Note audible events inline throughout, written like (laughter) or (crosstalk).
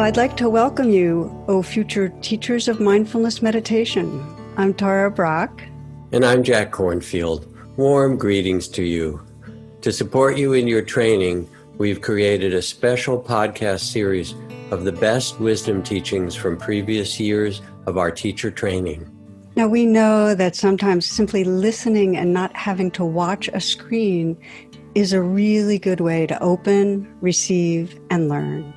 Well, I'd like to welcome you, O future teachers of mindfulness meditation. I'm Tara Brach. And I'm Jack Kornfield. Warm greetings to you. To support you in your training, we've created a special podcast series of the best wisdom teachings from previous years of our teacher training. Now, we know that sometimes simply listening and not having to watch a screen is a really good way to open, receive, and learn.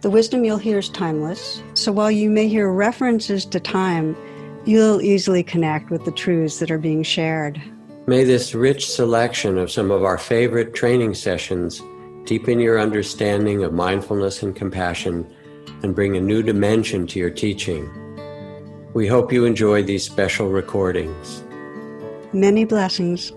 The wisdom you'll hear is timeless, so while you may hear references to time, you'll easily connect with the truths that are being shared. May this rich selection of some of our favorite training sessions deepen your understanding of mindfulness and compassion and bring a new dimension to your teaching. We hope you enjoy these special recordings. Many blessings.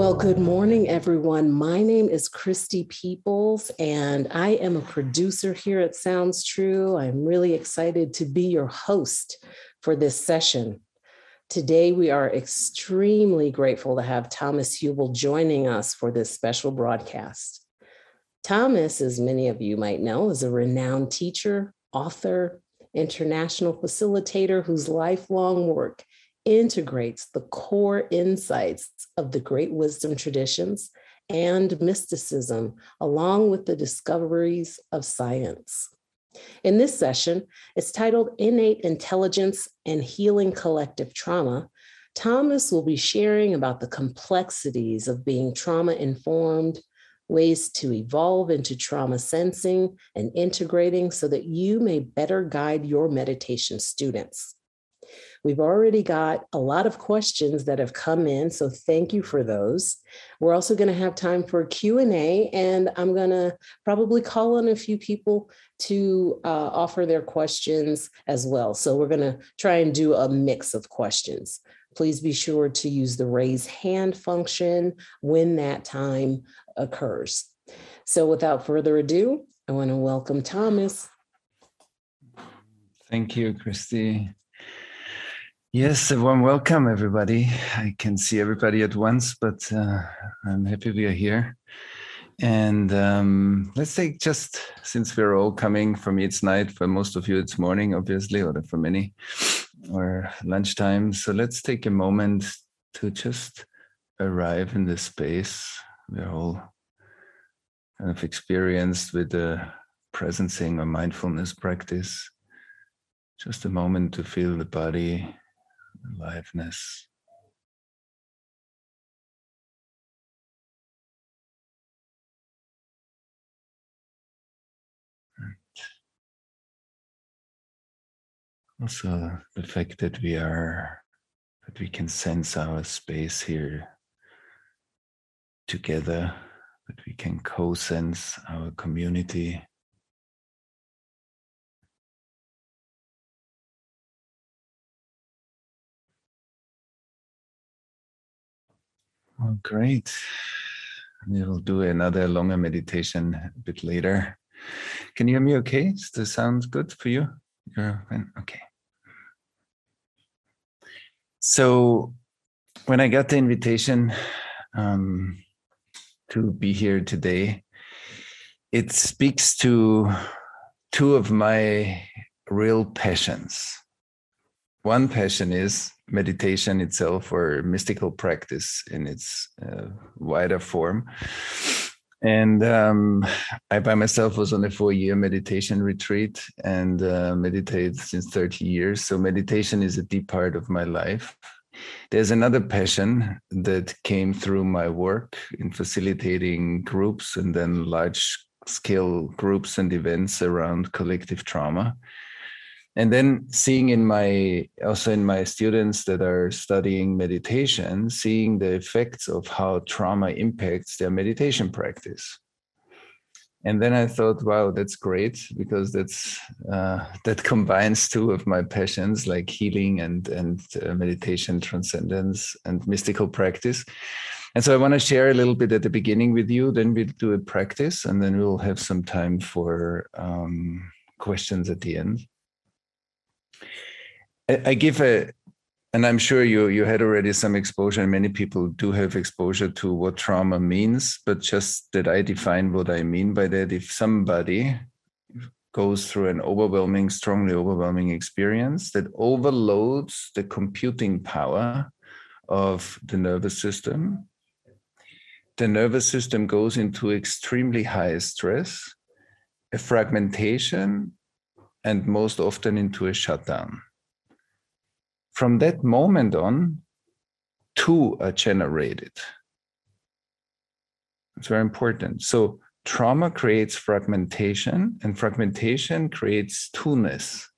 Well, good morning, everyone. My name is Christy Peoples, and I am a producer here at Sounds True. I'm really excited to be your host for this session. Today, we are extremely grateful to have Thomas Hübl joining us for this special broadcast. Thomas, as many of you might know, is a renowned teacher, author, international facilitator whose lifelong work integrates the core insights of the great wisdom traditions and mysticism, along with the discoveries of science. In this session, it's titled Innate Intelligence and Healing Collective Trauma. Thomas will be sharing about the complexities of being trauma informed, ways to evolve into trauma sensing and integrating so that you may better guide your meditation students. We've already got a lot of questions that have come in, so thank you for those. We're also going to have time for Q&A and I'm going to probably call on a few people to uh, offer their questions as well. So we're going to try and do a mix of questions. Please be sure to use the raise hand function when that time occurs. So without further ado, I want to welcome Thomas. Thank you, Christy. Yes, a warm welcome, everybody. I can see everybody at once, but uh, I'm happy we are here. And um, let's take just since we're all coming, for me it's night, for most of you it's morning, obviously, or for many, or lunchtime. So let's take a moment to just arrive in this space. We're all kind of experienced with the presencing or mindfulness practice. Just a moment to feel the body aliveness. also the fact that we are that we can sense our space here together that we can co-sense our community Oh, great. We'll do another longer meditation a bit later. Can you hear me okay? Does this sound good for you? You're okay. So, when I got the invitation um, to be here today, it speaks to two of my real passions. One passion is meditation itself or mystical practice in its uh, wider form. And um, I by myself was on a four year meditation retreat and uh, meditate since 30 years. So meditation is a deep part of my life. There's another passion that came through my work in facilitating groups and then large scale groups and events around collective trauma and then seeing in my also in my students that are studying meditation seeing the effects of how trauma impacts their meditation practice. And then i thought wow that's great because that's uh, (laughs) that combines two of my passions like healing and and uh, meditation transcendence and mystical practice. And so i want to share a little bit at the beginning with you then we'll do a practice and then we'll have some time for um, questions at the end I give a and I'm sure you you had already some exposure, and many people do have exposure to what trauma means. But just that I define what I mean by that. If somebody goes through an overwhelming, strongly overwhelming experience that overloads the computing power of the nervous system, the nervous system goes into extremely high stress, a fragmentation, and most often into a shutdown from that moment on, two are generated. It's very important. So trauma creates fragmentation, and fragmentation creates two-ness.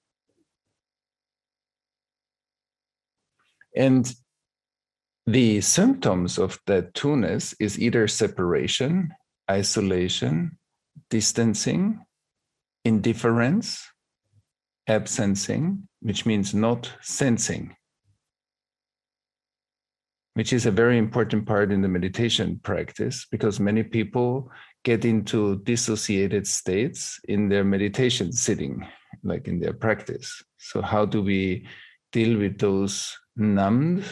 And the symptoms of that two-ness is either separation, isolation, distancing, indifference, absencing, which means not sensing, which is a very important part in the meditation practice because many people get into dissociated states in their meditation sitting, like in their practice. So, how do we deal with those numbed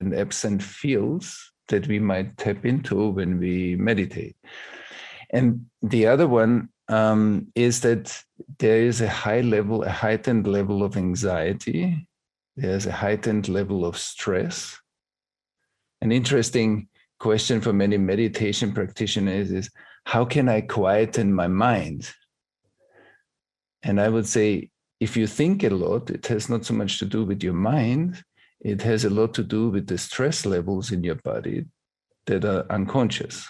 and absent fields that we might tap into when we meditate? And the other one um, is that there is a high level, a heightened level of anxiety. There's a heightened level of stress. An interesting question for many meditation practitioners is how can I quieten my mind? And I would say, if you think a lot, it has not so much to do with your mind, it has a lot to do with the stress levels in your body that are unconscious.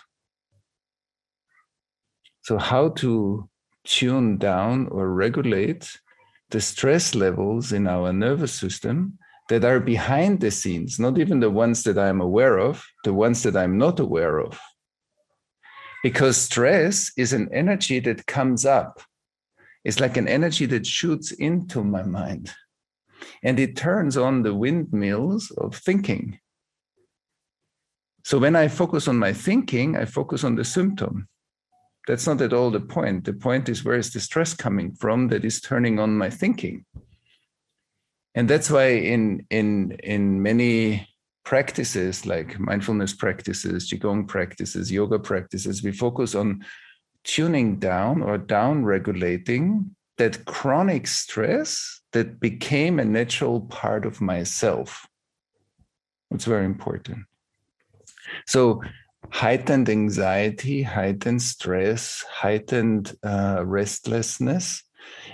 So, how to tune down or regulate the stress levels in our nervous system that are behind the scenes, not even the ones that I'm aware of, the ones that I'm not aware of. Because stress is an energy that comes up. It's like an energy that shoots into my mind and it turns on the windmills of thinking. So when I focus on my thinking, I focus on the symptom that's not at all the point. The point is where is the stress coming from that is turning on my thinking? And that's why in in in many practices like mindfulness practices, qigong practices, yoga practices, we focus on tuning down or down regulating that chronic stress that became a natural part of myself. It's very important. So heightened anxiety, heightened stress, heightened uh, restlessness,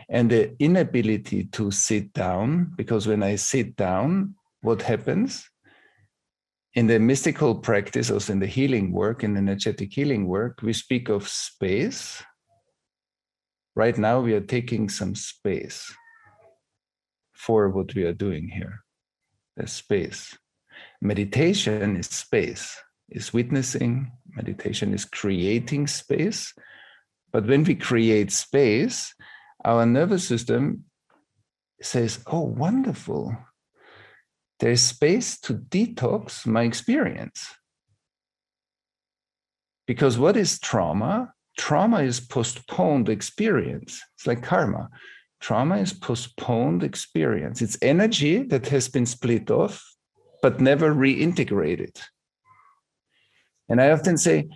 and the inability to sit down. Because when I sit down, what happens? In the mystical practice, also in the healing work, in the energetic healing work, we speak of space. Right now, we are taking some space for what we are doing here. The space. Meditation is space is witnessing, meditation is creating space. But when we create space, our nervous system says, Oh, wonderful. There's space to detox my experience. Because what is trauma? Trauma is postponed experience. It's like karma. Trauma is postponed experience. It's energy that has been split off, but never reintegrated. And I often say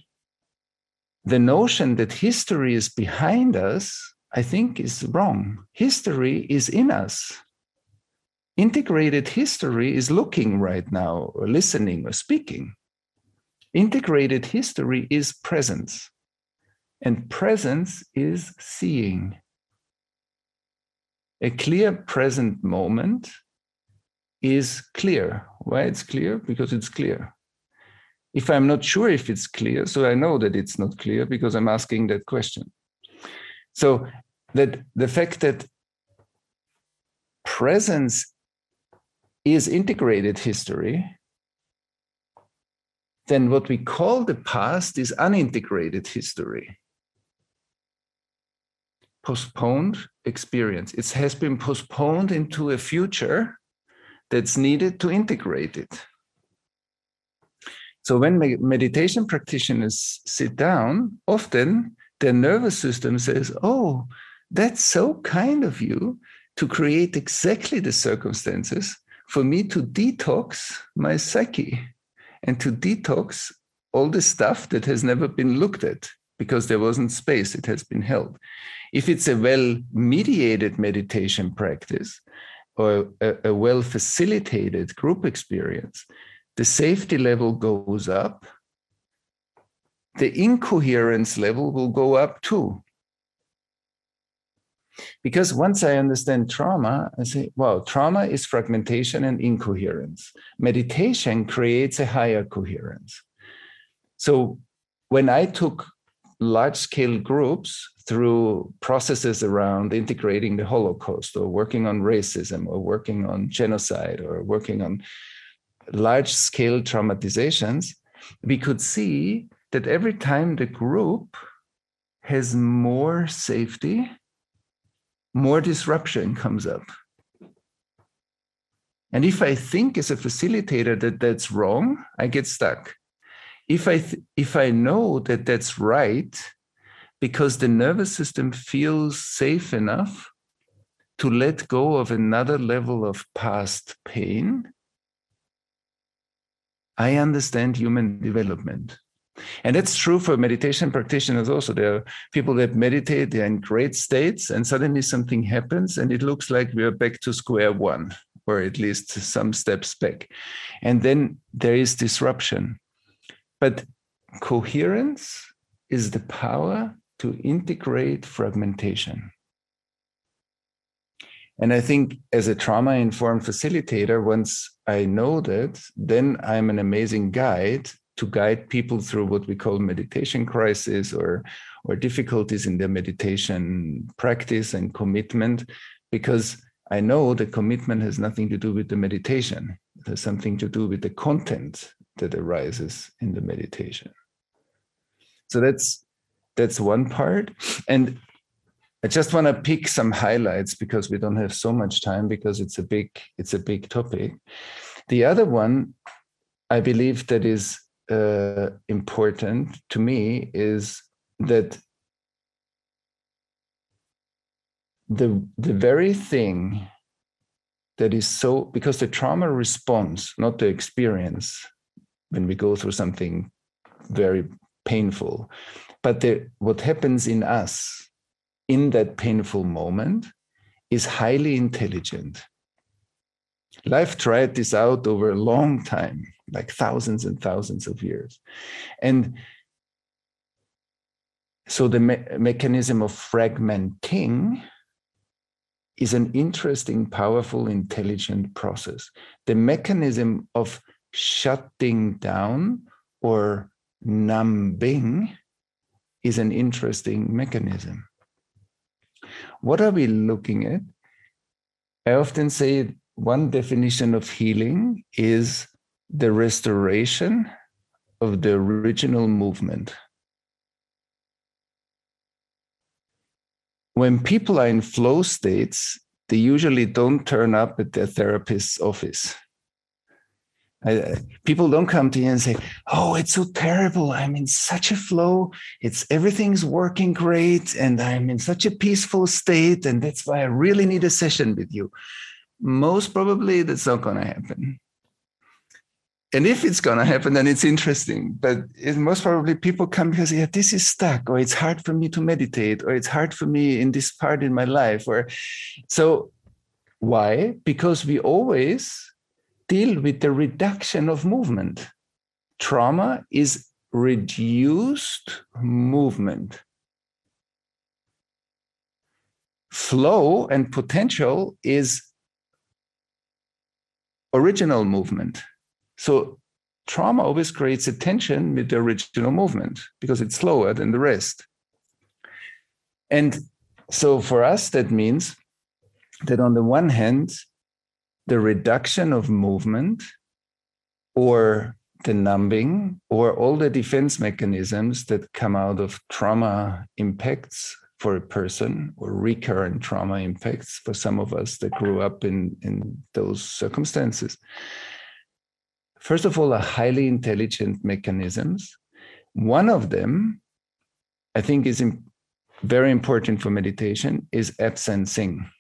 the notion that history is behind us, I think, is wrong. History is in us. Integrated history is looking right now, or listening, or speaking. Integrated history is presence, and presence is seeing. A clear present moment is clear. Why it's clear? Because it's clear if I'm not sure if it's clear, so I know that it's not clear because I'm asking that question. So that the fact that presence is integrated history, then what we call the past is unintegrated history. Postponed experience. It has been postponed into a future that's needed to integrate it. So when meditation practitioners sit down, often their nervous system says, Oh, that's so kind of you to create exactly the circumstances for me to detox my psyche and to detox all the stuff that has never been looked at because there wasn't space, it has been held. If it's a well mediated meditation practice or a, a well facilitated group experience, the safety level goes up, the incoherence level will go up too. Because once I understand trauma, I say, wow, trauma is fragmentation and incoherence. Meditation creates a higher coherence. So when I took large scale groups through processes around integrating the Holocaust or working on racism or working on genocide or working on large scale traumatizations, we could see that every time the group has more safety, more disruption comes up. And if I think as a facilitator that that's wrong, I get stuck. If I th- if I know that that's right, because the nervous system feels safe enough to let go of another level of past pain, I understand human development. And that's true for meditation practitioners also. There are people that meditate, they're in great states, and suddenly something happens, and it looks like we are back to square one, or at least some steps back. And then there is disruption. But coherence is the power to integrate fragmentation. And I think as a trauma informed facilitator, once I know that, then I'm an amazing guide to guide people through what we call meditation crisis or or difficulties in their meditation practice and commitment because i know the commitment has nothing to do with the meditation. It has something to do with the content that arises in the meditation. So that's that's one part. And i just want to pick some highlights because we don't have so much time because it's a big it's a big topic. The other one i believe that is uh, important to me is that the the very thing that is so because the trauma response not the experience when we go through something very painful but the, what happens in us in that painful moment is highly intelligent life tried this out over a long time like thousands and thousands of years. And so the me- mechanism of fragmenting is an interesting, powerful, intelligent process. The mechanism of shutting down or numbing is an interesting mechanism. What are we looking at? I often say one definition of healing is the restoration of the original movement. When people are in flow states, they usually don't turn up at their therapist's office. I, people don't come to you and say, "Oh, it's so terrible. I'm in such a flow. It's everything's working great, and I'm in such a peaceful state, and that's why I really need a session with you." Most probably, that's not going to happen and if it's going to happen then it's interesting but it, most probably people come because yeah this is stuck or it's hard for me to meditate or it's hard for me in this part in my life or so why because we always deal with the reduction of movement. Trauma is reduced movement. Flow and potential is original movement. So trauma always creates a tension with the original movement because it's slower than the rest. And so for us, that means that on the one hand, the reduction of movement or the numbing or all the defense mechanisms that come out of trauma impacts for a person or recurrent trauma impacts for some of us that grew up in, in those circumstances first of all, are highly intelligent mechanisms. One of them, I think, is very important for meditation is absencing.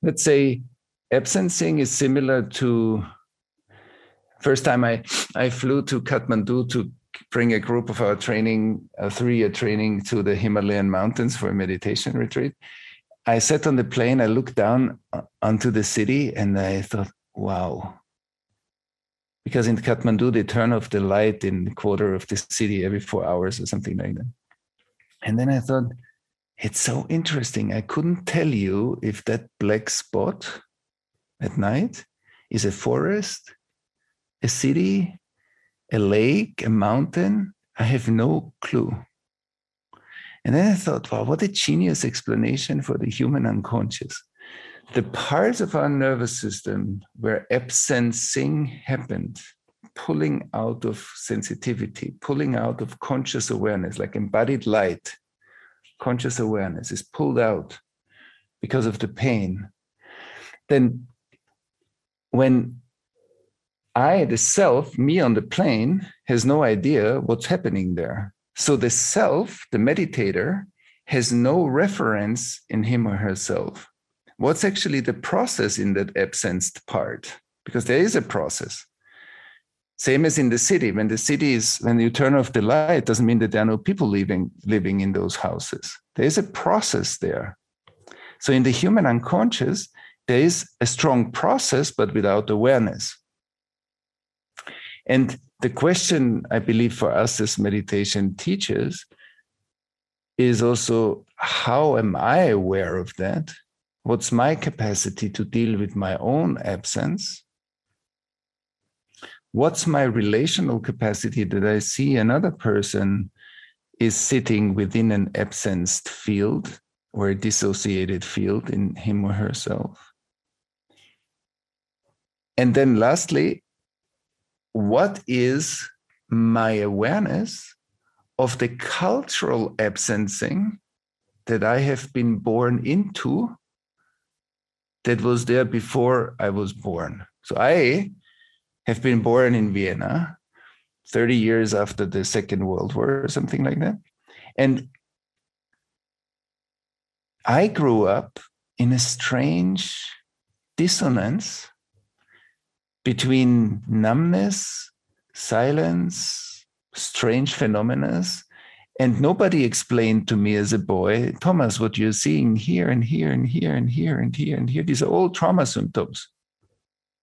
Let's say absencing is similar to first time I, I flew to Kathmandu to bring a group of our training, a three-year training to the Himalayan mountains for a meditation retreat. I sat on the plane, I looked down onto the city and I thought, wow. Because in Kathmandu, they turn off the light in a quarter of the city every four hours or something like that. And then I thought, it's so interesting. I couldn't tell you if that black spot at night is a forest, a city, a lake, a mountain. I have no clue. And then I thought, wow, what a genius explanation for the human unconscious. The parts of our nervous system where absencing happened, pulling out of sensitivity, pulling out of conscious awareness, like embodied light, conscious awareness is pulled out because of the pain. Then when I, the self, me on the plane, has no idea what's happening there. So the self, the meditator, has no reference in him or herself. What's actually the process in that absenced part? Because there is a process. Same as in the city. When the city is, when you turn off the light, doesn't mean that there are no people living, living in those houses. There is a process there. So in the human unconscious, there is a strong process, but without awareness. And the question, I believe, for us as meditation teachers is also how am I aware of that? What's my capacity to deal with my own absence? What's my relational capacity that I see another person is sitting within an absenced field or a dissociated field in him or herself? And then lastly, what is my awareness of the cultural absencing that I have been born into that was there before I was born. So I have been born in Vienna 30 years after the Second World War or something like that. And I grew up in a strange dissonance between numbness, silence, strange phenomena. And nobody explained to me as a boy, Thomas, what you're seeing here and here and here and here and here and here, these are all trauma symptoms.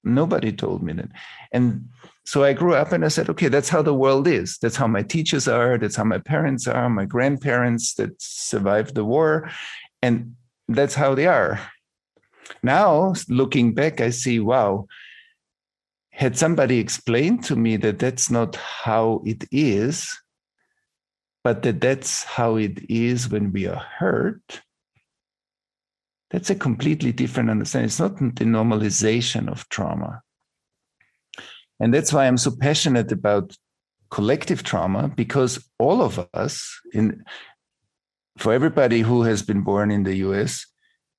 Nobody told me that. And so I grew up and I said, okay, that's how the world is. That's how my teachers are. That's how my parents are, my grandparents that survived the war. And that's how they are. Now, looking back, I see, wow, had somebody explained to me that that's not how it is, but that that's how it is when we are hurt, that's a completely different understanding. It's not the normalization of trauma. And that's why I'm so passionate about collective trauma, because all of us, in for everybody who has been born in the US,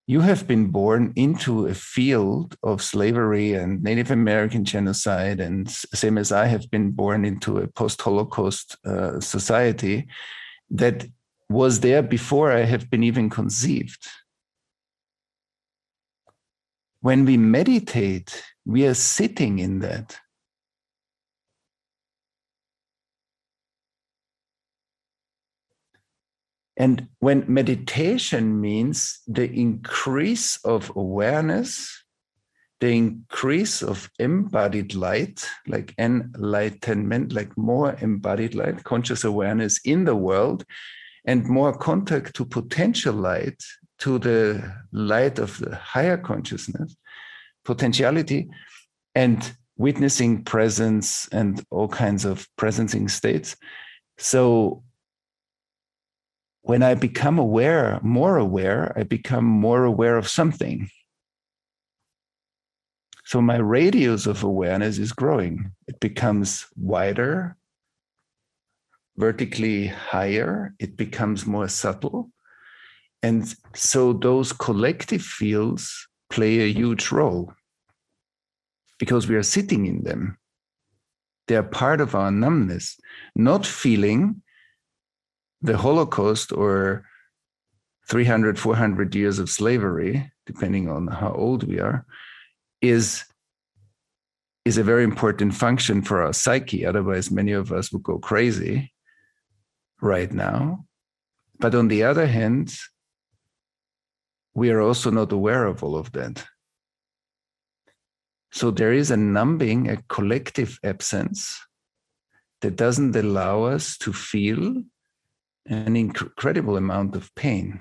you have been born into a field of slavery and Native American genocide, and same as I have been born into a post Holocaust uh, society that was there before I have been even conceived. When we meditate, we are sitting in that. And when meditation means the increase of awareness, the increase of embodied light, like enlightenment, like more embodied light, conscious awareness in the world, and more contact to potential light, to the light of the higher consciousness, potentiality, and witnessing presence and all kinds of presencing states. So when I become aware, more aware, I become more aware of something. So my radius of awareness is growing. It becomes wider, vertically higher, it becomes more subtle. And so those collective fields play a huge role because we are sitting in them. They are part of our numbness, not feeling the Holocaust or 300, 400 years of slavery, depending on how old we are, is is a very important function for our psyche. Otherwise, many of us would go crazy right now. But on the other hand, we are also not aware of all of that. So there is a numbing, a collective absence that doesn't allow us to feel an incredible amount of pain.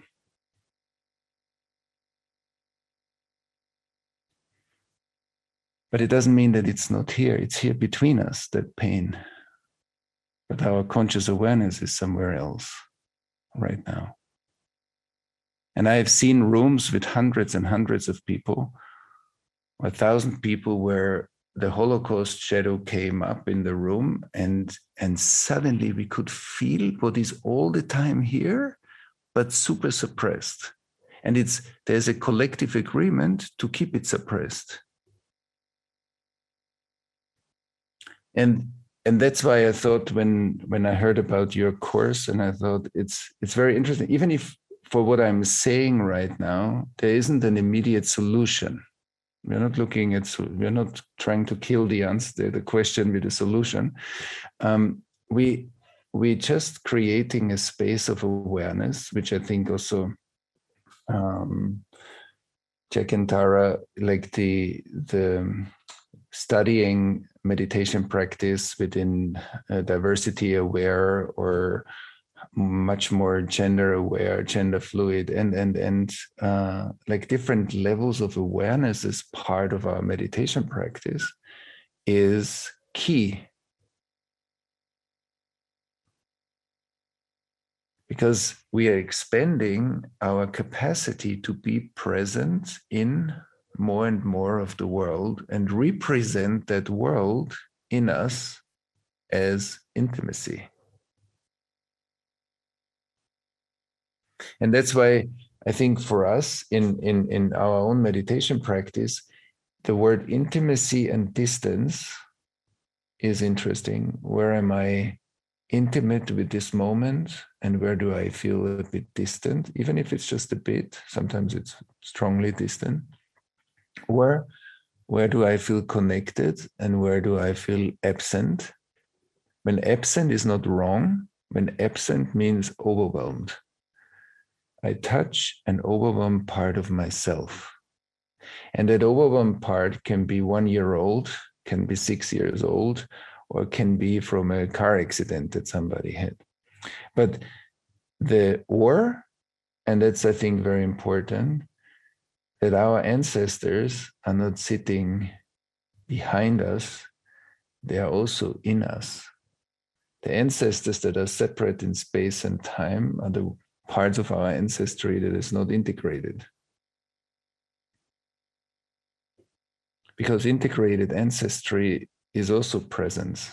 But it doesn't mean that it's not here. It's here between us, that pain. But our conscious awareness is somewhere else right now. And I have seen rooms with hundreds and hundreds of people, a thousand people where the Holocaust shadow came up in the room and and suddenly we could feel what is all the time here, but super suppressed. And it's there's a collective agreement to keep it suppressed. And and that's why I thought when when I heard about your course and I thought it's it's very interesting, even if for what I'm saying right now, there isn't an immediate solution we're not looking at, we're not trying to kill the answer, the question with a solution. Um, we we just creating a space of awareness, which I think also um, Jack and Tara, like the the studying meditation practice within diversity aware or much more gender aware gender fluid and and and uh, like different levels of awareness as part of our meditation practice is key. Because we are expanding our capacity to be present in more and more of the world and represent that world in us as intimacy and that's why i think for us in in in our own meditation practice the word intimacy and distance is interesting. Where am i intimate with this moment and where do i feel a bit distant? Even if it's just a bit sometimes it's strongly distant. Where where do i feel connected and where do i feel absent? When absent is not wrong. When absent means overwhelmed I touch an overwhelmed part of myself. And that overwhelmed part can be one year old, can be six years old, or can be from a car accident that somebody had. But the or, and that's, I think, very important, that our ancestors are not sitting behind us, they are also in us. The ancestors that are separate in space and time are the parts of our ancestry that is not integrated. Because integrated ancestry is also presence.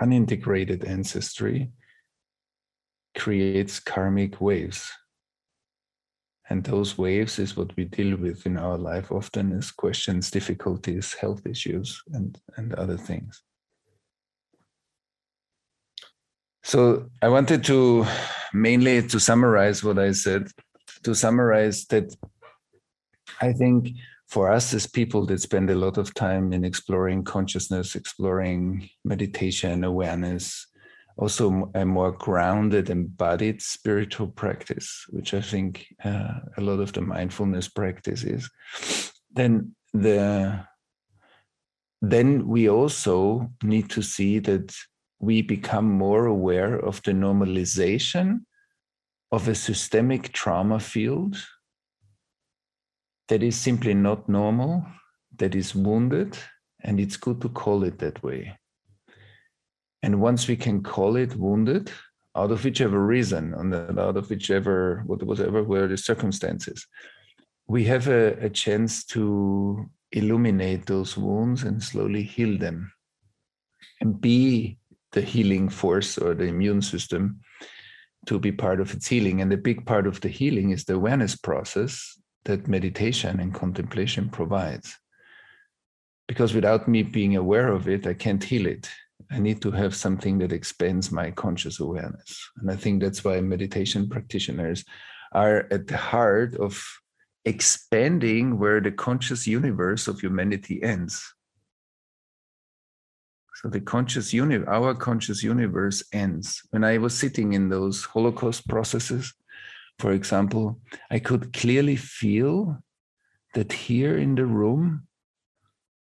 Unintegrated ancestry creates karmic waves. And those waves is what we deal with in our life often as questions, difficulties, health issues, and, and other things. So I wanted to mainly to summarize what I said, to summarize that I think for us as people that spend a lot of time in exploring consciousness, exploring meditation, awareness, also a more grounded, embodied spiritual practice, which I think uh, a lot of the mindfulness practice is, then the then we also need to see that we become more aware of the normalization of a systemic trauma field that is simply not normal, that is wounded, and it's good to call it that way. And once we can call it wounded, out of whichever reason, and out of whichever whatever were the circumstances, we have a, a chance to illuminate those wounds and slowly heal them and be the healing force or the immune system to be part of its healing. And the big part of the healing is the awareness process that meditation and contemplation provides. Because without me being aware of it, I can't heal it. I need to have something that expands my conscious awareness. And I think that's why meditation practitioners are at the heart of expanding where the conscious universe of humanity ends. So the conscious universe, our conscious universe ends. When I was sitting in those Holocaust processes, for example, I could clearly feel that here in the room,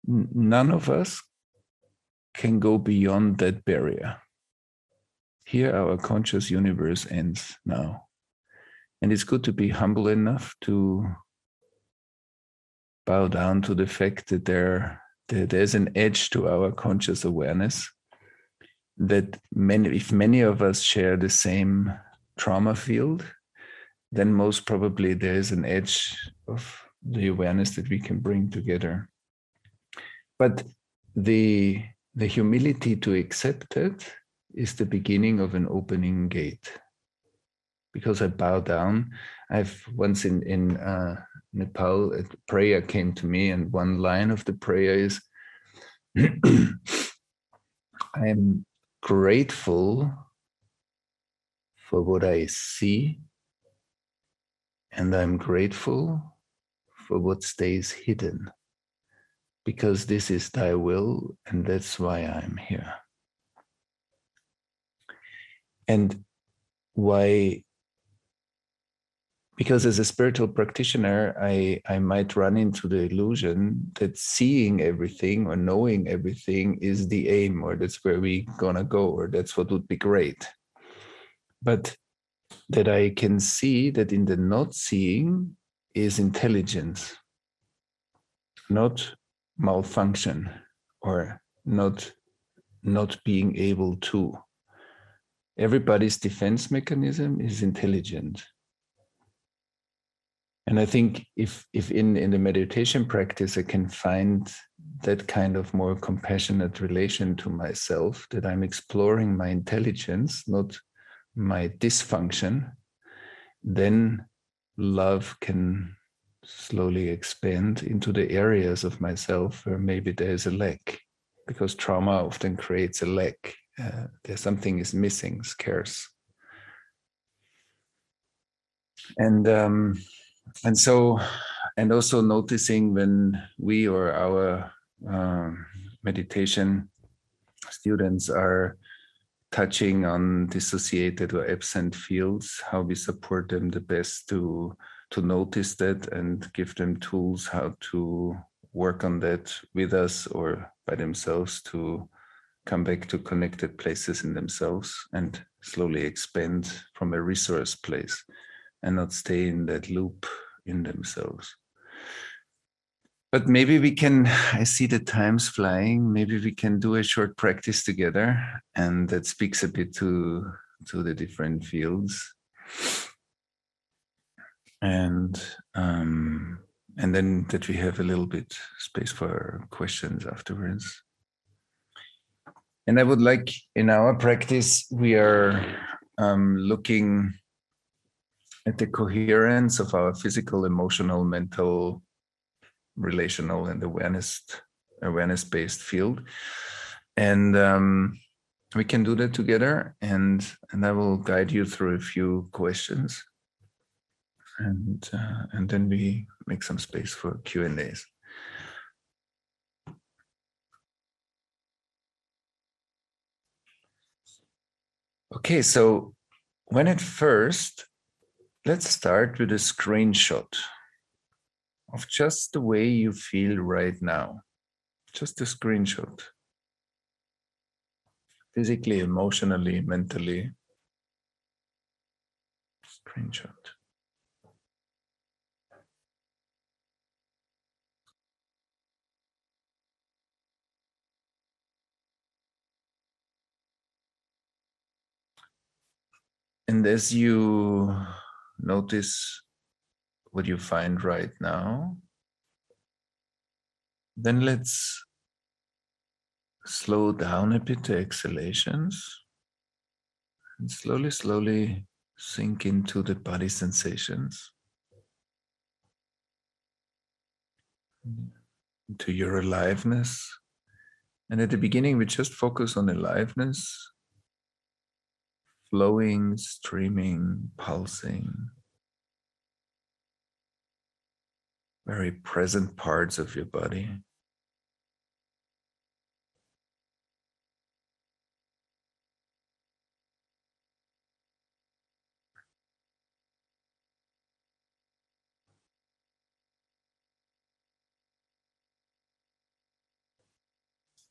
none of us can go beyond that barrier. Here, our conscious universe ends now. And it's good to be humble enough to bow down to the fact that there, there's an edge to our conscious awareness that many if many of us share the same trauma field then most probably there is an edge of the awareness that we can bring together. But the the humility to accept it is the beginning of an opening gate. Because i bow down i've once in in uh, Nepal, a prayer came to me, and one line of the prayer is (clears throat) I am grateful for what I see, and I'm grateful for what stays hidden, because this is thy will, and that's why I'm here. And why because as a spiritual practitioner i i might run into the illusion that seeing everything or knowing everything is the aim or that's where we gonna go or that's what would be great. But that i can see that in the not seeing is intelligence not malfunction or not not being able to. Everybody's defense mechanism is intelligent and i think if if in in the meditation practice i can find that kind of more compassionate relation to myself that i'm exploring my intelligence not my dysfunction then love can slowly expand into the areas of myself where maybe there's a lack because trauma often creates a lack. Uh, there's something is missing scarce. And um, and so and also noticing when we or our uh, meditation students are touching on dissociated or absent fields how we support them the best to to notice that and give them tools how to work on that with us or by themselves to come back to connected places in themselves and slowly expand from a resource place and not stay in that loop in themselves. But maybe we can, I see the time's flying, maybe we can do a short practice together and that speaks a bit to, to the different fields. And um, and then that we have a little bit space for questions afterwards. And I would like in our practice, we are um, looking at the coherence of our physical, emotional, mental, relational, and awareness awareness based field, and um, we can do that together. And and I will guide you through a few questions, and uh, and then we make some space for Q and A's. Okay, so when at first Let's start with a screenshot of just the way you feel right now. Just a screenshot. Physically, emotionally, mentally. Screenshot. And as you notice what you find right now. Then let's slow down a bit the exhalations and slowly, slowly sink into the body sensations, into your aliveness. And at the beginning, we just focus on aliveness flowing, streaming, pulsing. Very present parts of your body. Mm-hmm.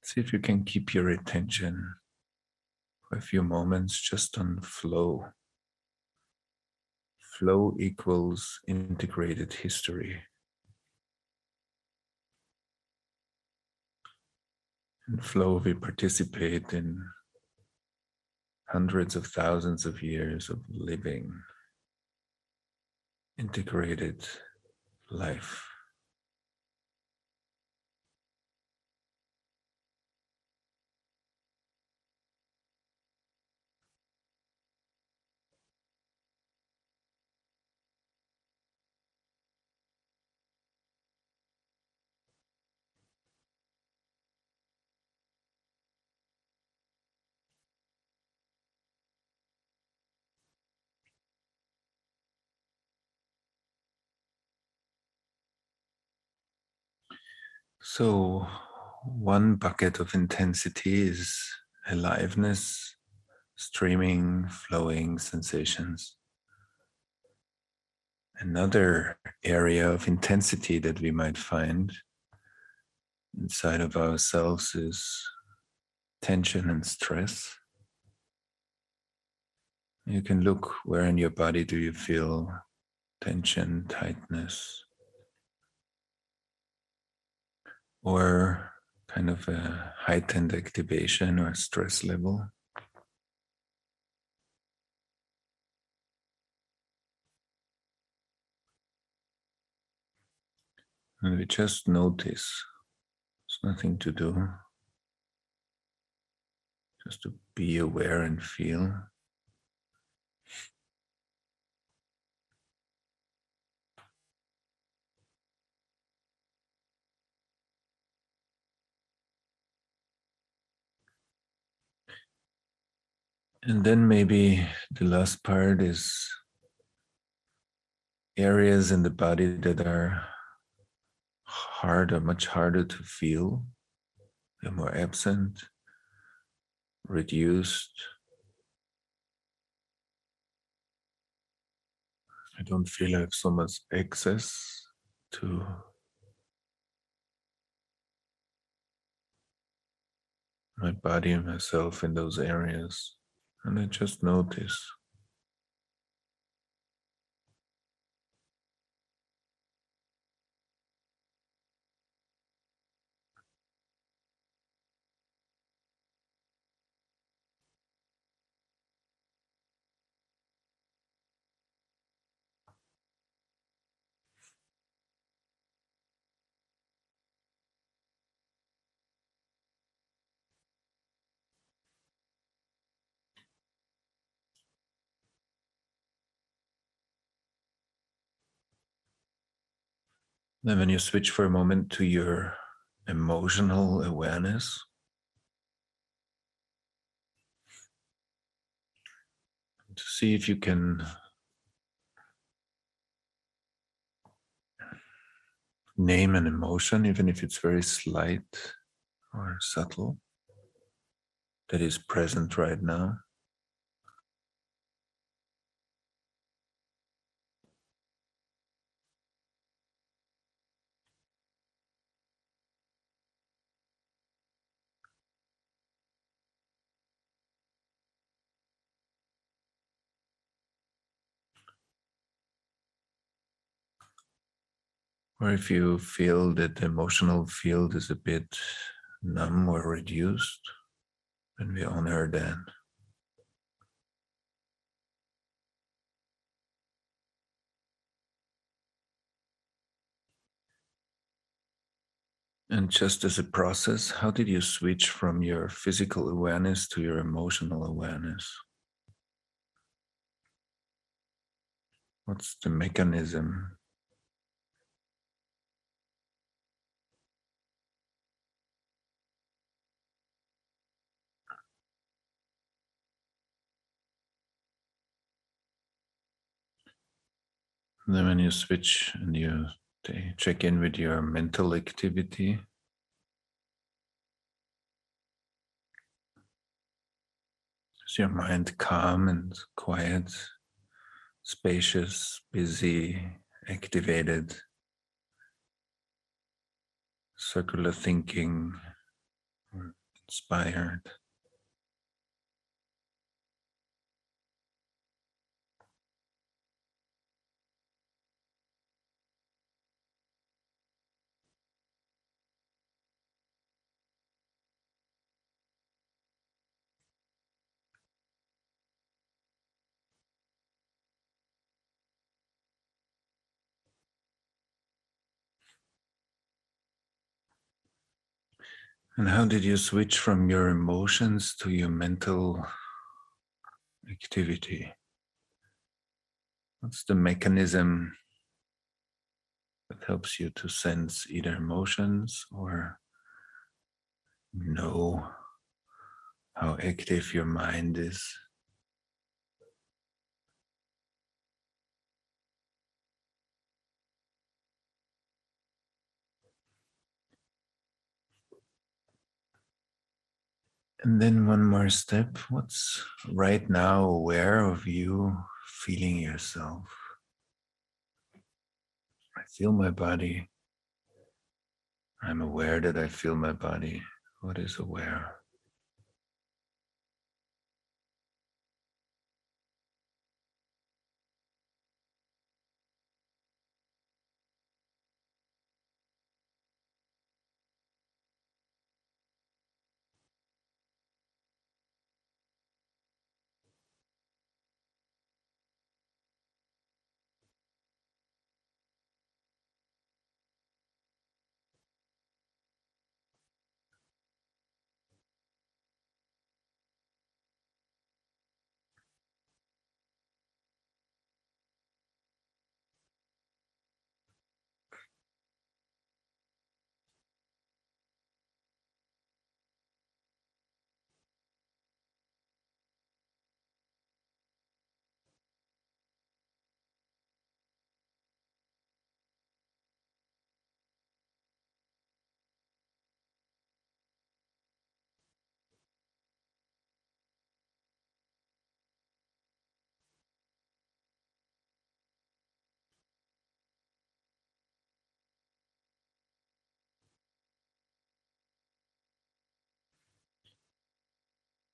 See if you can keep your attention for a few moments just on flow. Flow equals integrated history. In flow, we participate in hundreds of thousands of years of living, integrated life. So, one bucket of intensity is aliveness, streaming, flowing sensations. Another area of intensity that we might find inside of ourselves is tension and stress. You can look where in your body do you feel tension, tightness, or kind of a heightened activation or stress level. And we just notice. There's nothing to do. Just to be aware and feel. And then maybe the last part is areas in the body that are harder, much harder to feel. They're more absent, reduced. I don't feel I have so much access to my body and myself in those areas. And I just notice. Then, when you switch for a moment to your emotional awareness, to see if you can name an emotion, even if it's very slight or subtle, that is present right now. Or if you feel that the emotional field is a bit numb or reduced, then we honor that. And just as a process, how did you switch from your physical awareness to your emotional awareness? What's the mechanism And then when you switch and you check in with your mental activity. Is your mind calm and quiet, spacious, busy, activated, circular thinking, inspired? And how did you switch from your emotions to your mental activity? What's the mechanism that helps you to sense either emotions or know how active your mind is? And then one more step. What's right now aware of you feeling yourself? I feel my body. I'm aware that I feel my body. What is aware?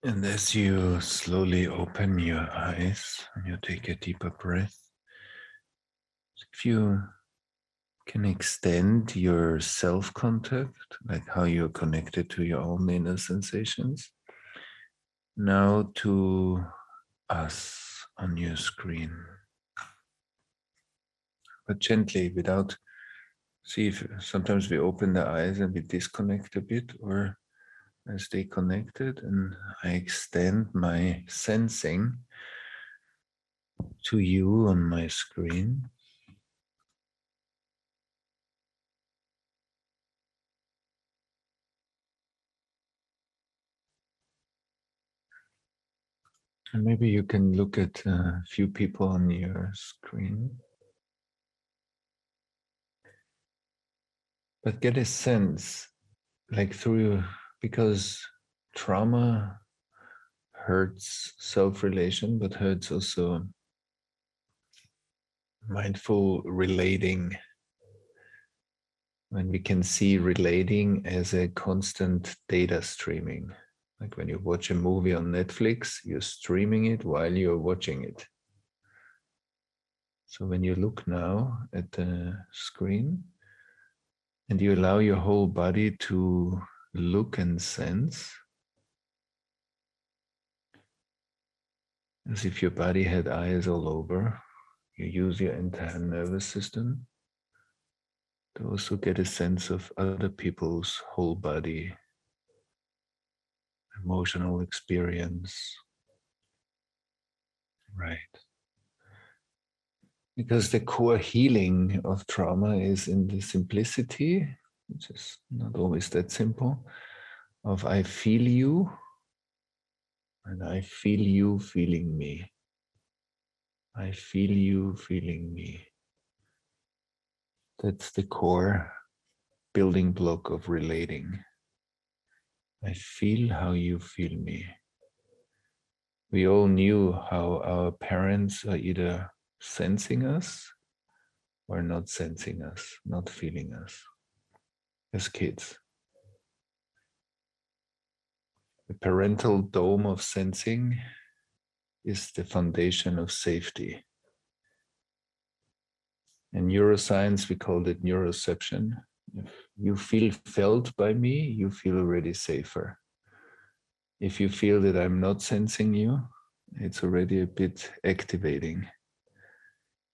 And as you slowly open your eyes you take a deeper breath, if you can extend your self contact, like how you're connected to your own inner sensations, now to us on your screen. But gently, without, see if sometimes we open the eyes and we disconnect a bit, or I stay connected and I extend my sensing to you on my screen. Maybe you can look at a few people on your screen. But get a sense, like through because trauma hurts self relation, but hurts also mindful relating. When we can see relating as a constant data streaming. Like when you watch a movie on Netflix, you're streaming it while you're watching it. So when you look now at the screen and you allow your whole body to look and sense as if your body had eyes all over. You use your entire nervous system to also get a sense of other people's whole body, emotional experience. Right. Because the core healing of trauma is in the simplicity which is not always that simple, of I feel you and I feel you feeling me. I feel you feeling me. That's the core building block of relating. I feel how you feel me. We all knew how our parents are either sensing us or not sensing us, not feeling us as kids. The parental dome of sensing is the foundation of safety. In neuroscience, we call it neuroception. If you feel felt by me, you feel already safer. If you feel that I'm not sensing you, it's already a bit activating.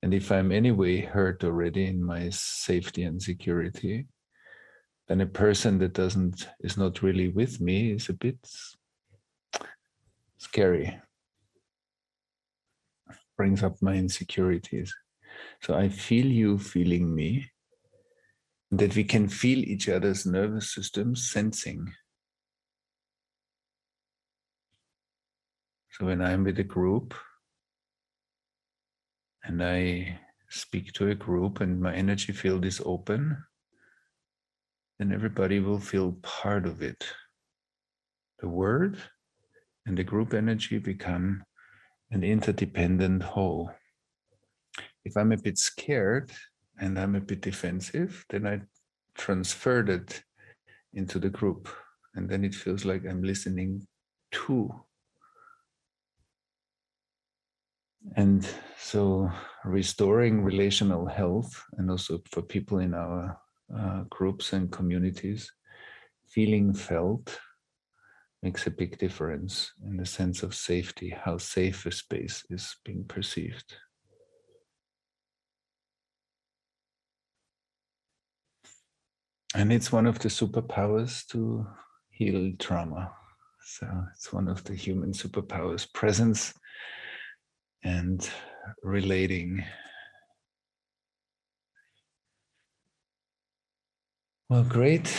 And if I'm anyway hurt already in my safety and security, then a person that doesn't is not really with me is a bit scary. Brings up my insecurities. So I feel you feeling me, that we can feel each other's nervous systems sensing. So when I'm with a group and I speak to a group and my energy field is open, then everybody will feel part of it. The word and the group energy become an interdependent whole. If I'm a bit scared and I'm a bit defensive, then I transfer that into the group. And then it feels like I'm listening to. And so restoring relational health and also for people in our uh, groups and communities, feeling felt makes a big difference in the sense of safety, how safe a space is being perceived. And it's one of the superpowers to heal trauma. So it's one of the human superpowers presence and relating Well, great.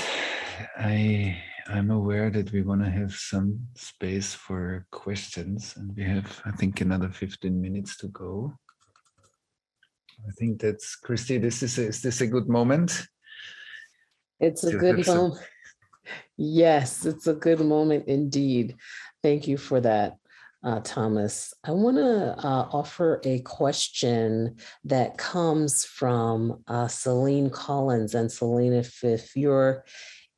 I I'm aware that we want to have some space for questions, and we have, I think, another 15 minutes to go. I think that's Christy. This is a, is this a good moment? It's a good moment. Yes, it's a good moment indeed. Thank you for that uh, Thomas. I want to uh, offer a question that comes from uh, Celine Collins. And Celine, if, if you're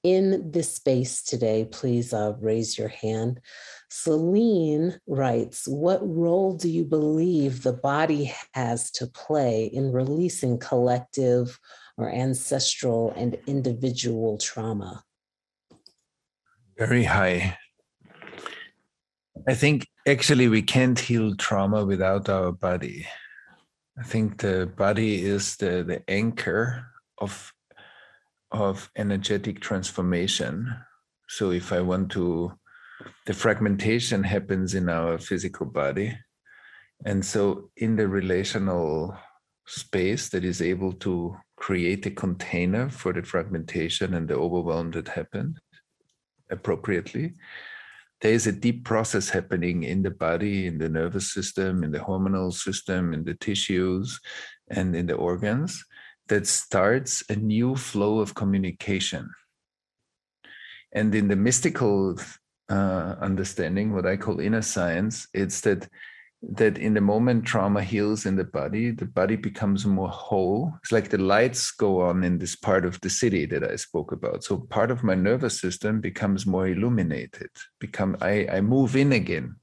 in this space today, please uh, raise your hand. Celine writes, What role do you believe the body has to play in releasing collective or ancestral and individual trauma? Very high. I think actually we can't heal trauma without our body. I think the body is the, the anchor of of energetic transformation. So if I want to the fragmentation happens in our physical body. And so in the relational space that is able to create a container for the fragmentation and the overwhelm that happened appropriately, there is a deep process happening in the body, in the nervous system, in the hormonal system, in the tissues, and in the organs that starts a new flow of communication. And in the mystical uh, understanding, what I call inner science, it's that that in the moment trauma heals in the body, the body becomes more whole. It's like the lights go on in this part of the city that I spoke about. So part of my nervous system becomes more illuminated. Become I, I move in again.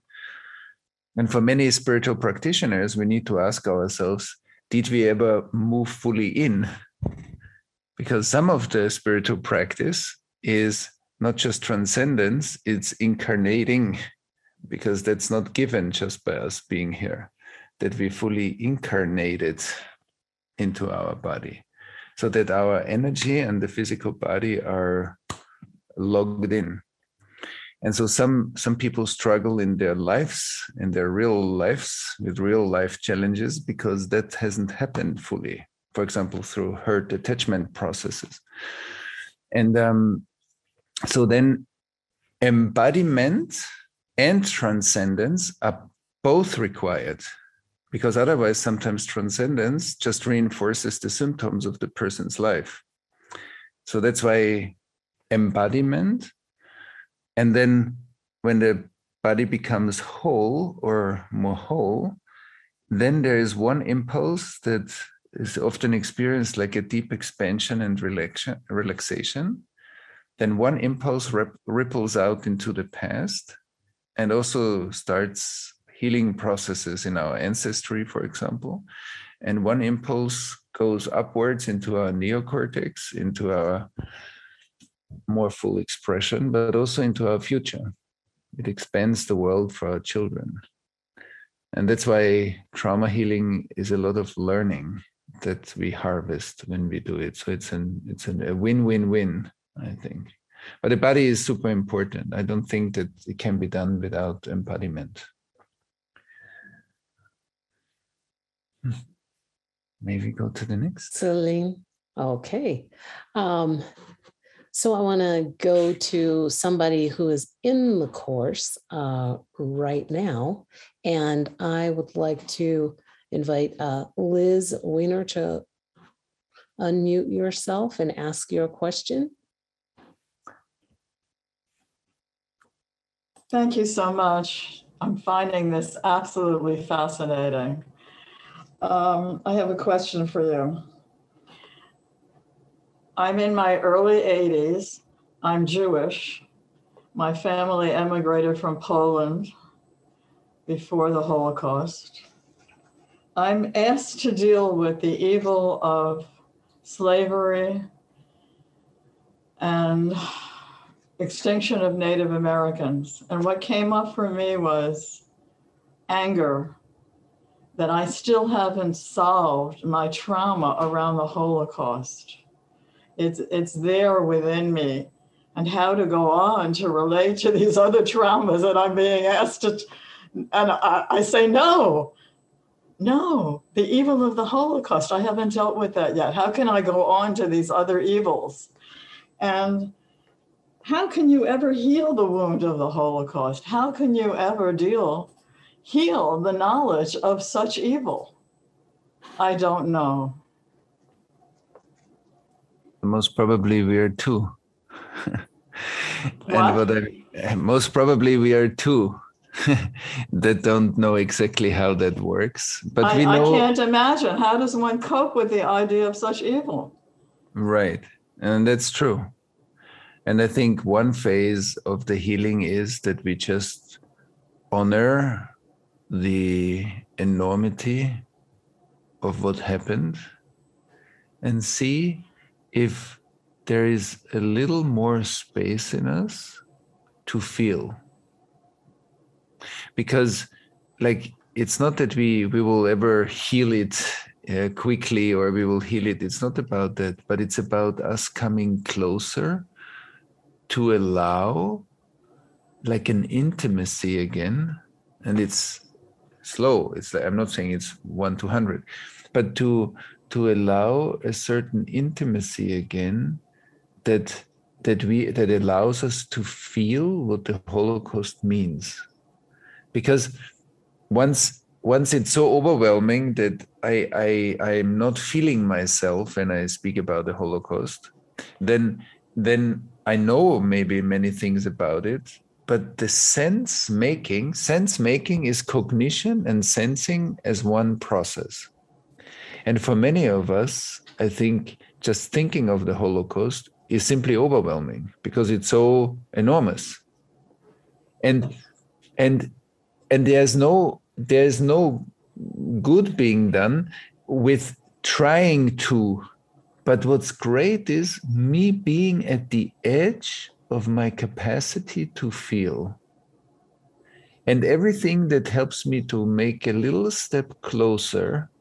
And for many spiritual practitioners, we need to ask ourselves, did we ever move fully in? Because some of the spiritual practice is not just transcendence, it's incarnating because that's not given just by us being here, that we fully incarnated into our body, so that our energy and the physical body are logged in. And so some some people struggle in their lives, in their real lives, with real life challenges because that hasn't happened fully. For example, through hurt attachment processes. And um, so then embodiment and transcendence are both required because otherwise, sometimes transcendence just reinforces the symptoms of the person's life. So that's why embodiment, and then when the body becomes whole or more whole, then there is one impulse that is often experienced like a deep expansion and relaxation. Then one impulse ripples out into the past and also starts healing processes in our ancestry, for example. And one impulse goes upwards into our neocortex, into our more full expression, but also into our future. It expands the world for our children. And that's why trauma healing is a lot of learning that we harvest when we do it. So it's an it's an, a win-win-win, I think. But the body is super important. I don't think that it can be done without embodiment. Maybe go to the next. Celine. Okay. Um, so I want to go to somebody who is in the course uh, right now. And I would like to invite uh, Liz Weiner to unmute yourself and ask your question. Thank you so much. I'm finding this absolutely fascinating. Um, I have a question for you. I'm in my early 80s. I'm Jewish. My family emigrated from Poland before the Holocaust. I'm asked to deal with the evil of slavery and extinction of Native Americans. And what came up for me was anger that I still haven't solved my trauma around the Holocaust. It's, it's there within me. And how to go on to relate to these other traumas that I'm being asked to. And I, I say, no, no, the evil of the Holocaust, I haven't dealt with that yet. How can I go on to these other evils? And how can you ever heal the wound of the Holocaust? How can you ever deal heal the knowledge of such evil? I don't know. Most probably we are two. (laughs) and what I, most probably we are two (laughs) that don't know exactly how that works. But I, we know. I can't imagine. How does one cope with the idea of such evil? Right. And that's true. And I think one phase of the healing is that we just honor the enormity of what happened and see if there is a little more space in us to feel. Because like it's not that we we will ever heal it uh, quickly or we will heal it. It's not about that but it's about us coming closer to allow like an intimacy again and it's slow. It's like, I'm not saying it's one to hundred, but to to allow a certain intimacy again that that we that allows us to feel what the Holocaust means. Because once once it's so overwhelming that I I I'm not feeling myself when I speak about the Holocaust, then then I know maybe many things about it, but the sense making sense making is cognition and sensing as one process. And for many of us i think just thinking of the holocaust is simply overwhelming because it's so enormous. And and and there's no there's no good being done with trying to but what's great is me being at the edge of my capacity to feel. And everything that helps me to make a little step closer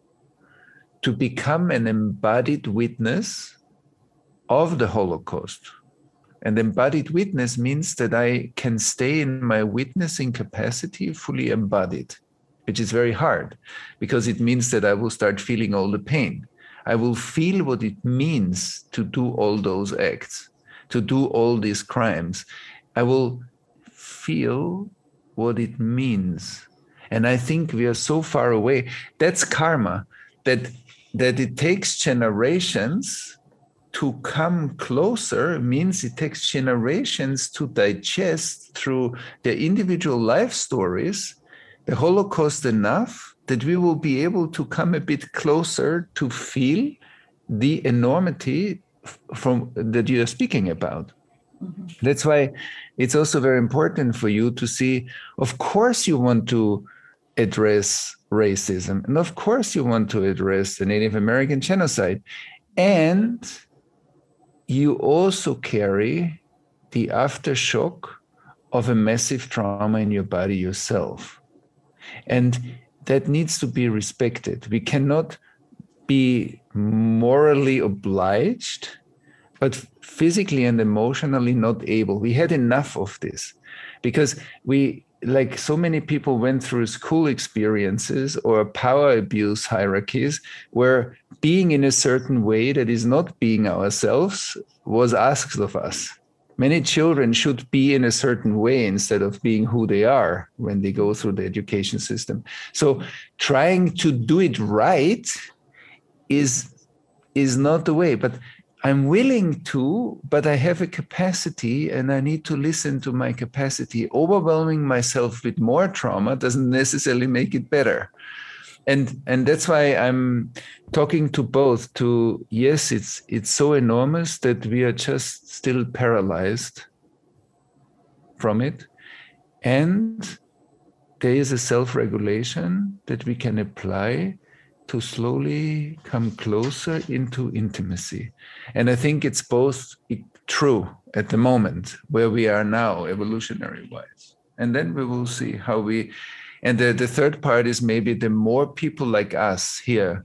to become an embodied witness of the Holocaust. And embodied witness means that I can stay in my witnessing capacity fully embodied, which is very hard because it means that I will start feeling all the pain. I will feel what it means to do all those acts to do all these crimes. I will feel what it means. And I think we are so far away. That's karma that that it takes generations to come closer means it takes generations to digest through their individual life stories the Holocaust enough that we will be able to come a bit closer to feel the enormity from that you are speaking about. Mm-hmm. That's why it's also very important for you to see, of course, you want to address racism. And of course, you want to address the Native American genocide. And you also carry the aftershock of a massive trauma in your body yourself. And that needs to be respected. We cannot be morally obliged, but physically and emotionally not able. We had enough of this because we like so many people went through school experiences or power abuse hierarchies where being in a certain way that is not being ourselves was asked of us many children should be in a certain way instead of being who they are when they go through the education system so trying to do it right is is not the way but I'm willing to, but I have a capacity and I need to listen to my capacity. Overwhelming myself with more trauma doesn't necessarily make it better. And and that's why I'm talking to both to yes, it's it's so enormous that we are just still paralyzed from it. And there is a self-regulation that we can apply to slowly come closer into intimacy. And I think it's both true at the moment where we are now, evolutionary wise. And then we will see how we. And the, the third part is maybe the more people like us here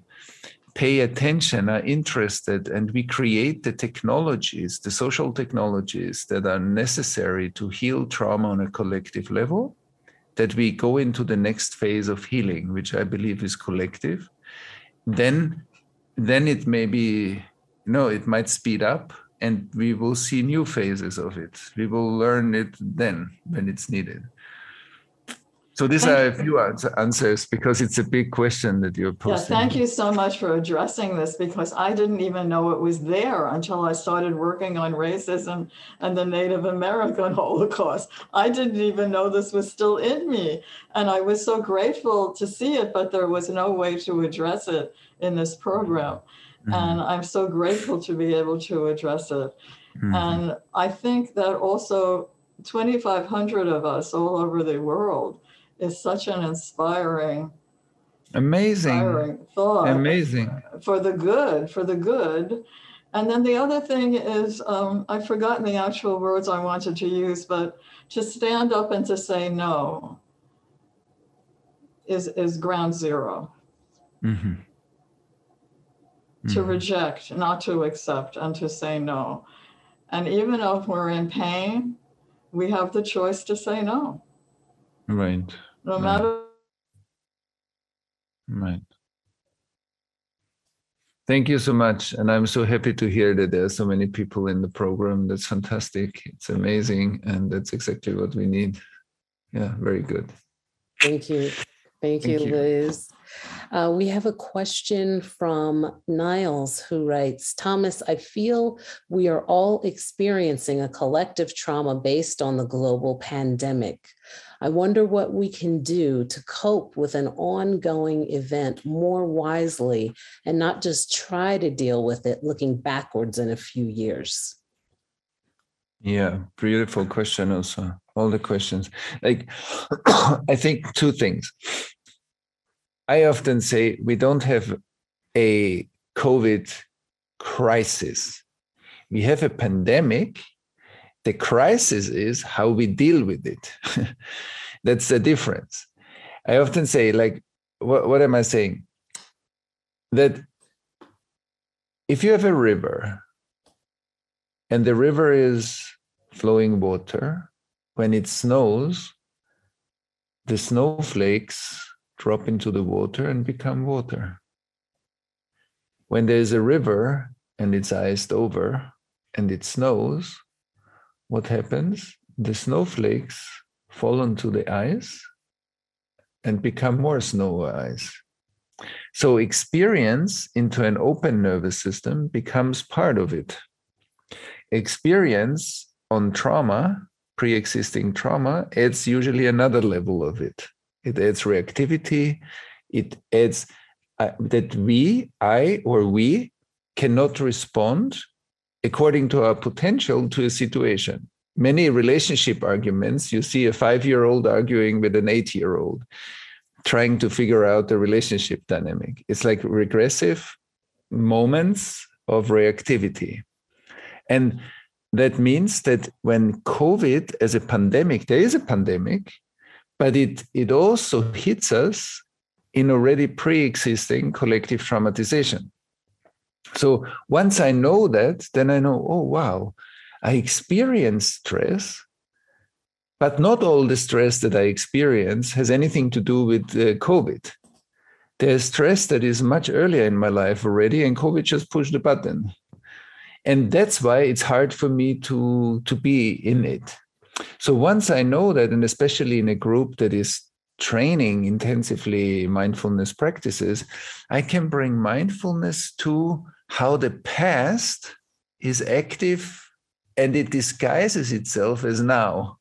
pay attention, are interested, and we create the technologies, the social technologies that are necessary to heal trauma on a collective level, that we go into the next phase of healing, which I believe is collective. Then then it may be know it might speed up and we will see new phases of it. We will learn it then when it's needed so these thank are a few answers because it's a big question that you're posing. Yeah, thank you so much for addressing this because I didn't even know it was there until I started working on racism and the Native American Holocaust. I didn't even know this was still in me. And I was so grateful to see it, but there was no way to address it in this program. Mm-hmm. And I'm so grateful to be able to address it. Mm-hmm. And I think that also 2,500 of us all over the world is such an inspiring amazing. inspiring thought. Amazing. For the good for the good. And then the other thing is um, i've forgotten the actual words i wanted to use but to stand up and to say no is is ground 0 mm-hmm. to mm-hmm. reject not to accept and to say no. And even if we're in pain we have the choice to say no. Right no right. matter. Right. Thank you so much. And I'm so happy to hear that there are so many people in the program. That's fantastic. It's amazing. And that's exactly what we need. Yeah, very good. Thank you. Thank, Thank you, you, Liz. Uh, we have a question from Niles who writes Thomas, I feel we are all experiencing a collective trauma based on the global pandemic. I wonder what we can do to cope with an ongoing event more wisely and not just try to deal with it looking backwards in a few years. Yeah, beautiful question, also. All the questions. Like, (coughs) I think two things. I often say we don't have a COVID crisis. We have a pandemic the crisis is how we deal with it. (laughs) That's the difference. I often say, like, what, what am I saying? That if you have a river and the river is flowing water, when it snows, the snowflakes drop into the water and become water. When there's a river and it's iced over and it snows, what happens? The snowflakes fall onto the ice and become more snow ice. So experience into an open nervous system becomes part of it. Experience on trauma, pre existing trauma, adds usually another level of it. It adds reactivity. It adds uh, that we, I, or we cannot respond according to our potential to a situation. Many relationship arguments, you see a five year old arguing with an eight year old, trying to figure out the relationship dynamic. It's like regressive moments of reactivity. And that means that when COVID as a pandemic, there is a pandemic, but it, it also hits us in already pre existing collective traumatization. So once I know that, then I know, oh, wow, I experience stress, but not all the stress that I experience has anything to do with uh, COVID. There's stress that is much earlier in my life already, and COVID just pushed the button. And that's why it's hard for me to, to be in it. So once I know that, and especially in a group that is training intensively mindfulness practices, I can bring mindfulness to how the past is active and it disguises itself as now.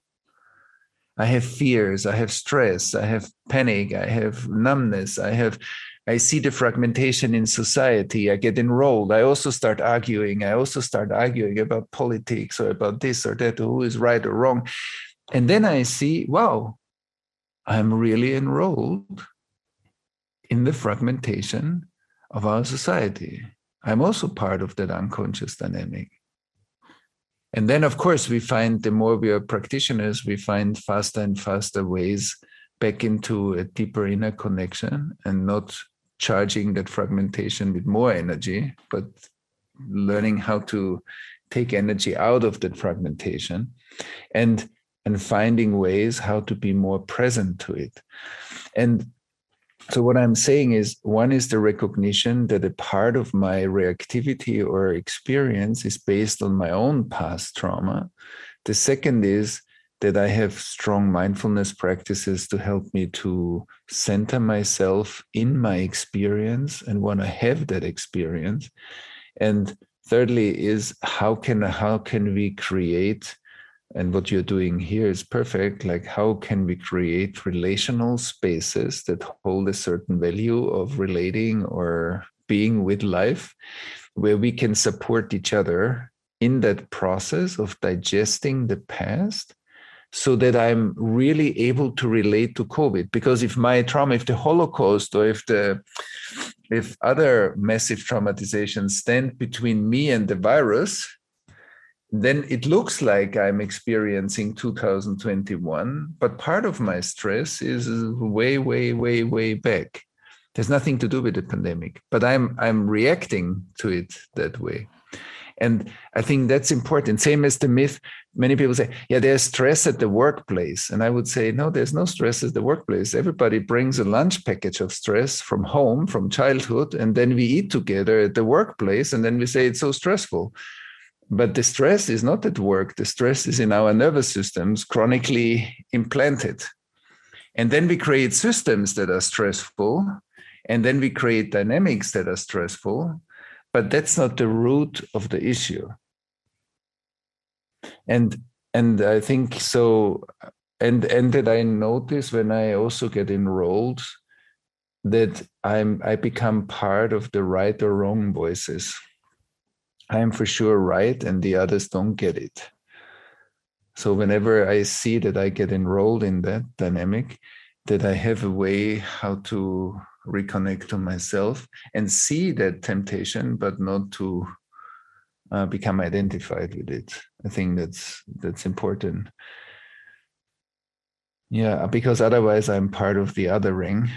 I have fears, I have stress, I have panic, I have numbness, I have I see the fragmentation in society. I get enrolled. I also start arguing. I also start arguing about politics or about this or that, who is right or wrong. And then I see, wow, I'm really enrolled in the fragmentation of our society. I'm also part of that unconscious dynamic. And then, of course, we find the more we are practitioners, we find faster and faster ways back into a deeper inner connection and not charging that fragmentation with more energy, but learning how to take energy out of that fragmentation and and finding ways how to be more present to it. And so what i'm saying is one is the recognition that a part of my reactivity or experience is based on my own past trauma. The second is that I have strong mindfulness practices to help me to center myself in my experience and want to have that experience. And thirdly is how can how can we create and what you're doing here is perfect like how can we create relational spaces that hold a certain value of relating or being with life where we can support each other in that process of digesting the past so that I'm really able to relate to COVID. Because if my trauma, if the Holocaust or if the if other massive traumatizations stand between me and the virus, then it looks like I'm experiencing 2021, but part of my stress is way, way, way, way back. There's nothing to do with the pandemic, but I'm I'm reacting to it that way. And I think that's important. Same as the myth, many people say, yeah, there's stress at the workplace. And I would say, no, there's no stress at the workplace. Everybody brings a lunch package of stress from home, from childhood, and then we eat together at the workplace. And then we say it's so stressful. But the stress is not at work, the stress is in our nervous systems, chronically implanted. And then we create systems that are stressful. And then we create dynamics that are stressful but that's not the root of the issue. And and i think so and and that i notice when i also get enrolled that i'm i become part of the right or wrong voices. I am for sure right and the others don't get it. So whenever i see that i get enrolled in that dynamic that i have a way how to reconnect to myself and see that temptation, but not to uh, become identified with it. I think that's that's important. Yeah, because otherwise I'm part of the other ring,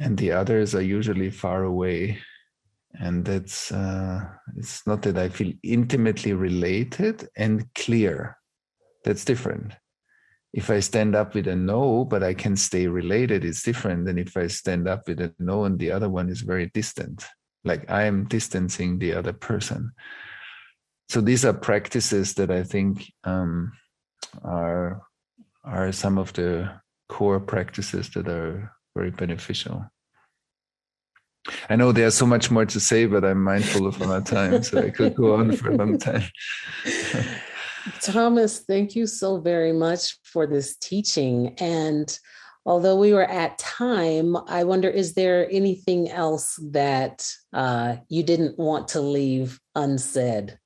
and the others are usually far away, and that's uh, it's not that I feel intimately related and clear. That's different if I stand up with a no, but I can stay related, it's different than if I stand up with a no and the other one is very distant. Like I am distancing the other person. So these are practices that I think um, are are some of the core practices that are very beneficial. I know there's so much more to say, but I'm mindful of my time, so I could go on for a long time. (laughs) Thomas, thank you so very much for this teaching. And although we were at time, I wonder is there anything else that uh, you didn't want to leave unsaid?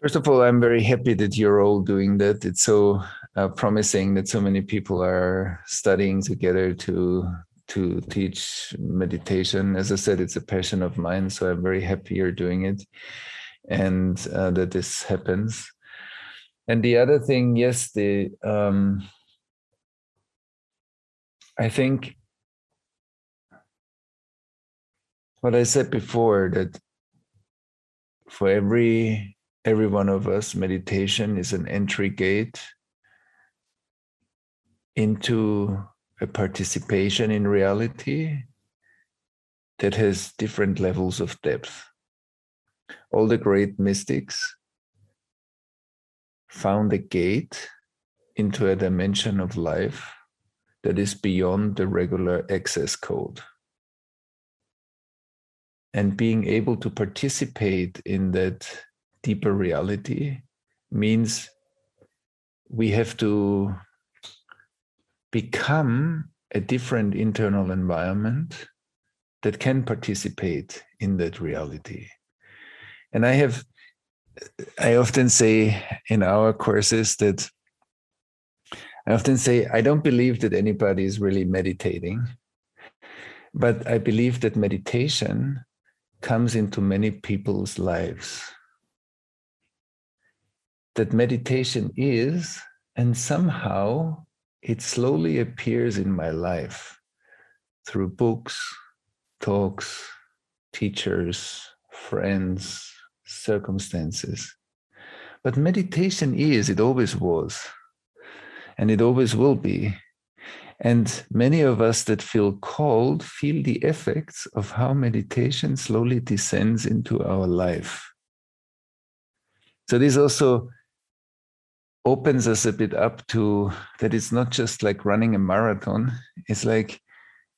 First of all, I'm very happy that you're all doing that. It's so uh, promising that so many people are studying together to to teach meditation. As I said, it's a passion of mine, so I'm very happy you're doing it and uh, that this happens. And the other thing, yes, the um, I think what I said before that for every every one of us, meditation is an entry gate into a participation in reality that has different levels of depth. All the great mystics found a gate into a dimension of life that is beyond the regular access code. And being able to participate in that deeper reality means we have to become a different internal environment that can participate in that reality. And I have, I often say in our courses that I often say, I don't believe that anybody is really meditating, but I believe that meditation comes into many people's lives. That meditation is, and somehow it slowly appears in my life through books, talks, teachers, friends, circumstances. But meditation is, it always was, and it always will be. And many of us that feel called feel the effects of how meditation slowly descends into our life. So, this also opens us a bit up to that it's not just like running a marathon it's like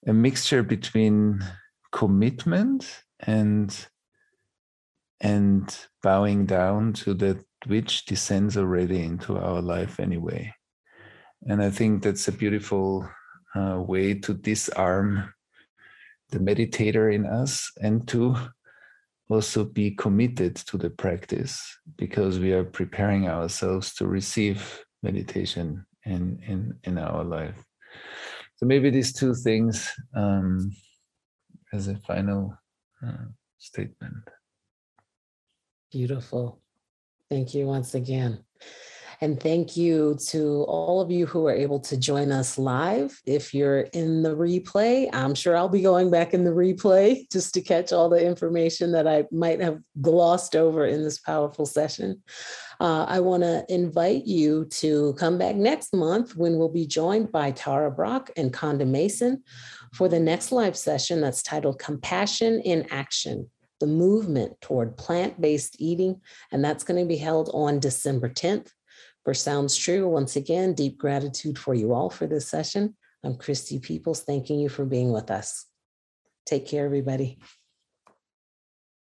a mixture between commitment and and bowing down to that which descends already into our life anyway. And i think that's a beautiful uh, way to disarm the meditator in us and to also be committed to the practice because we are preparing ourselves to receive meditation in in in our life. So maybe these two things um, as a final uh, statement beautiful thank you once again and thank you to all of you who are able to join us live. If you're in the replay, I'm sure I'll be going back in the replay (laughs) just to catch all the information that I might have glossed over in this powerful session. Uh, I want to invite you to come back next month when we'll be joined by Tara Brach and Konda Mason for the next live session that's titled Compassion in Action the movement toward plant based eating. And that's going to be held on December 10th. For Sounds True, once again, deep gratitude for you all for this session. I'm Christy Peoples, thanking you for being with us. Take care, everybody.